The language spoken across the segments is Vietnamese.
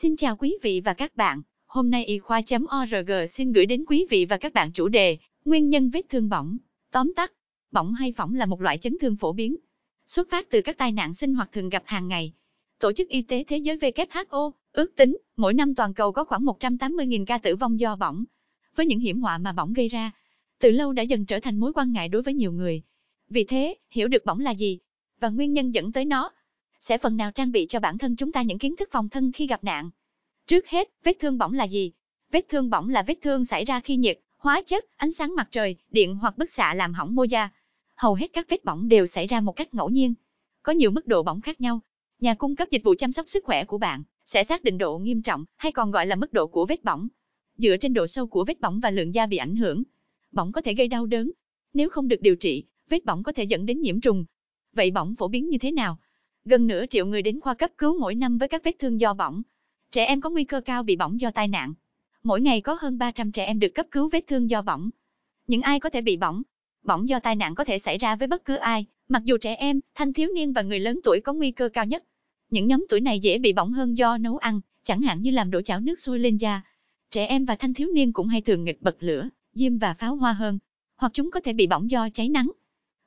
Xin chào quý vị và các bạn. Hôm nay y khoa.org xin gửi đến quý vị và các bạn chủ đề Nguyên nhân vết thương bỏng. Tóm tắt, bỏng hay phỏng là một loại chấn thương phổ biến, xuất phát từ các tai nạn sinh hoạt thường gặp hàng ngày. Tổ chức Y tế Thế giới WHO ước tính mỗi năm toàn cầu có khoảng 180.000 ca tử vong do bỏng. Với những hiểm họa mà bỏng gây ra, từ lâu đã dần trở thành mối quan ngại đối với nhiều người. Vì thế, hiểu được bỏng là gì và nguyên nhân dẫn tới nó sẽ phần nào trang bị cho bản thân chúng ta những kiến thức phòng thân khi gặp nạn. Trước hết, vết thương bỏng là gì? Vết thương bỏng là vết thương xảy ra khi nhiệt, hóa chất, ánh sáng mặt trời, điện hoặc bức xạ làm hỏng mô da. Hầu hết các vết bỏng đều xảy ra một cách ngẫu nhiên. Có nhiều mức độ bỏng khác nhau. Nhà cung cấp dịch vụ chăm sóc sức khỏe của bạn sẽ xác định độ nghiêm trọng hay còn gọi là mức độ của vết bỏng. Dựa trên độ sâu của vết bỏng và lượng da bị ảnh hưởng, bỏng có thể gây đau đớn. Nếu không được điều trị, vết bỏng có thể dẫn đến nhiễm trùng. Vậy bỏng phổ biến như thế nào? Gần nửa triệu người đến khoa cấp cứu mỗi năm với các vết thương do bỏng. Trẻ em có nguy cơ cao bị bỏng do tai nạn. Mỗi ngày có hơn 300 trẻ em được cấp cứu vết thương do bỏng. Những ai có thể bị bỏng? Bỏng do tai nạn có thể xảy ra với bất cứ ai, mặc dù trẻ em, thanh thiếu niên và người lớn tuổi có nguy cơ cao nhất. Những nhóm tuổi này dễ bị bỏng hơn do nấu ăn, chẳng hạn như làm đổ chảo nước sôi lên da. Trẻ em và thanh thiếu niên cũng hay thường nghịch bật lửa, diêm và pháo hoa hơn, hoặc chúng có thể bị bỏng do cháy nắng.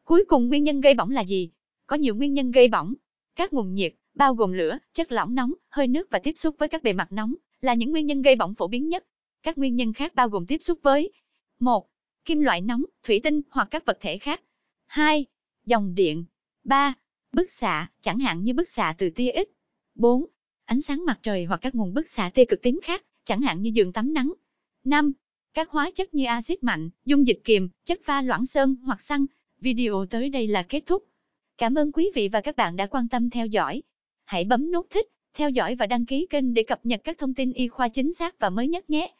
Cuối cùng nguyên nhân gây bỏng là gì? Có nhiều nguyên nhân gây bỏng. Các nguồn nhiệt, bao gồm lửa, chất lỏng nóng, hơi nước và tiếp xúc với các bề mặt nóng, là những nguyên nhân gây bỏng phổ biến nhất. Các nguyên nhân khác bao gồm tiếp xúc với 1. Kim loại nóng, thủy tinh hoặc các vật thể khác. 2. Dòng điện. 3. Bức xạ, chẳng hạn như bức xạ từ tia X. 4. Ánh sáng mặt trời hoặc các nguồn bức xạ tia cực tím khác, chẳng hạn như giường tắm nắng. 5. Các hóa chất như axit mạnh, dung dịch kiềm, chất pha loãng sơn hoặc xăng. Video tới đây là kết thúc. Cảm ơn quý vị và các bạn đã quan tâm theo dõi. Hãy bấm nút thích, theo dõi và đăng ký kênh để cập nhật các thông tin y khoa chính xác và mới nhất nhé.